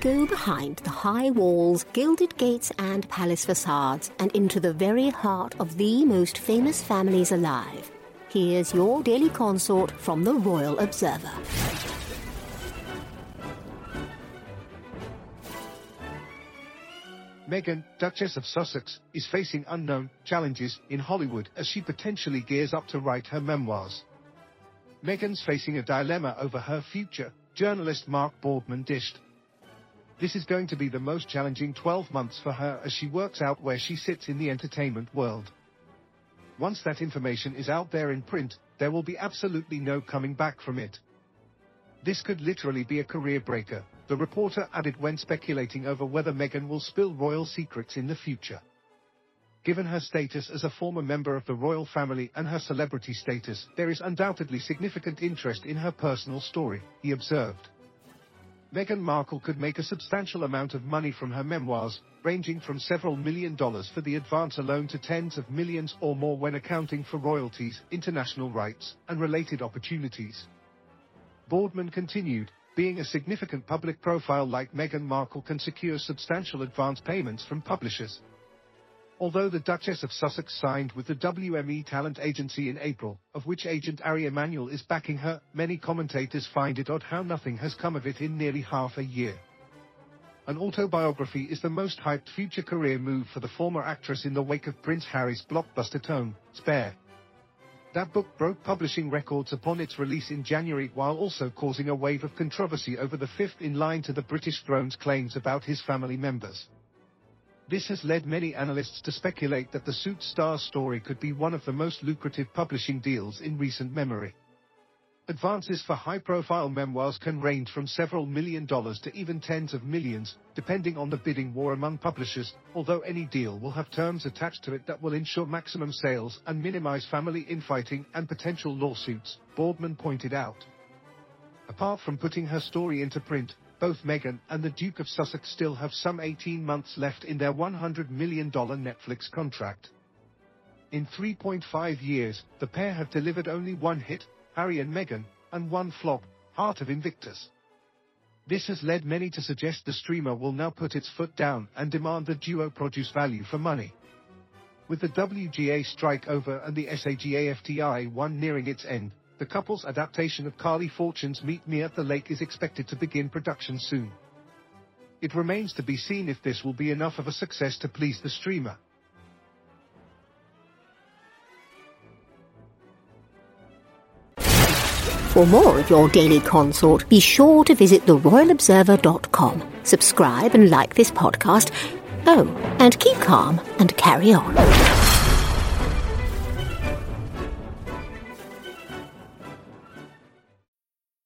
Go behind the high walls, gilded gates, and palace facades, and into the very heart of the most famous families alive. Here's your daily consort from the Royal Observer. Meghan, Duchess of Sussex, is facing unknown challenges in Hollywood as she potentially gears up to write her memoirs. Meghan's facing a dilemma over her future, journalist Mark Boardman dished. This is going to be the most challenging 12 months for her as she works out where she sits in the entertainment world. Once that information is out there in print, there will be absolutely no coming back from it. This could literally be a career breaker, the reporter added when speculating over whether Meghan will spill royal secrets in the future. Given her status as a former member of the royal family and her celebrity status, there is undoubtedly significant interest in her personal story, he observed. Meghan Markle could make a substantial amount of money from her memoirs, ranging from several million dollars for the advance alone to tens of millions or more when accounting for royalties, international rights, and related opportunities. Boardman continued, being a significant public profile like Meghan Markle can secure substantial advance payments from publishers. Although the Duchess of Sussex signed with the WME talent agency in April, of which agent Ari Emanuel is backing her, many commentators find it odd how nothing has come of it in nearly half a year. An autobiography is the most hyped future career move for the former actress in the wake of Prince Harry's blockbuster tome, Spare. That book broke publishing records upon its release in January while also causing a wave of controversy over the fifth in line to the British throne's claims about his family members. This has led many analysts to speculate that the Suits star story could be one of the most lucrative publishing deals in recent memory. Advances for high-profile memoirs can range from several million dollars to even tens of millions, depending on the bidding war among publishers, although any deal will have terms attached to it that will ensure maximum sales and minimize family infighting and potential lawsuits, Boardman pointed out. Apart from putting her story into print, both Meghan and the Duke of Sussex still have some 18 months left in their $100 million Netflix contract. In 3.5 years, the pair have delivered only one hit, Harry and Meghan, and one flop, Heart of Invictus. This has led many to suggest the streamer will now put its foot down and demand the duo produce value for money. With the WGA strike over and the SAG-AFTRA one nearing its end, the couple's adaptation of Carly Fortune's Meet Me at the Lake is expected to begin production soon. It remains to be seen if this will be enough of a success to please the streamer. For more of your daily consort, be sure to visit theroyalobserver.com. Subscribe and like this podcast. Oh, and keep calm and carry on.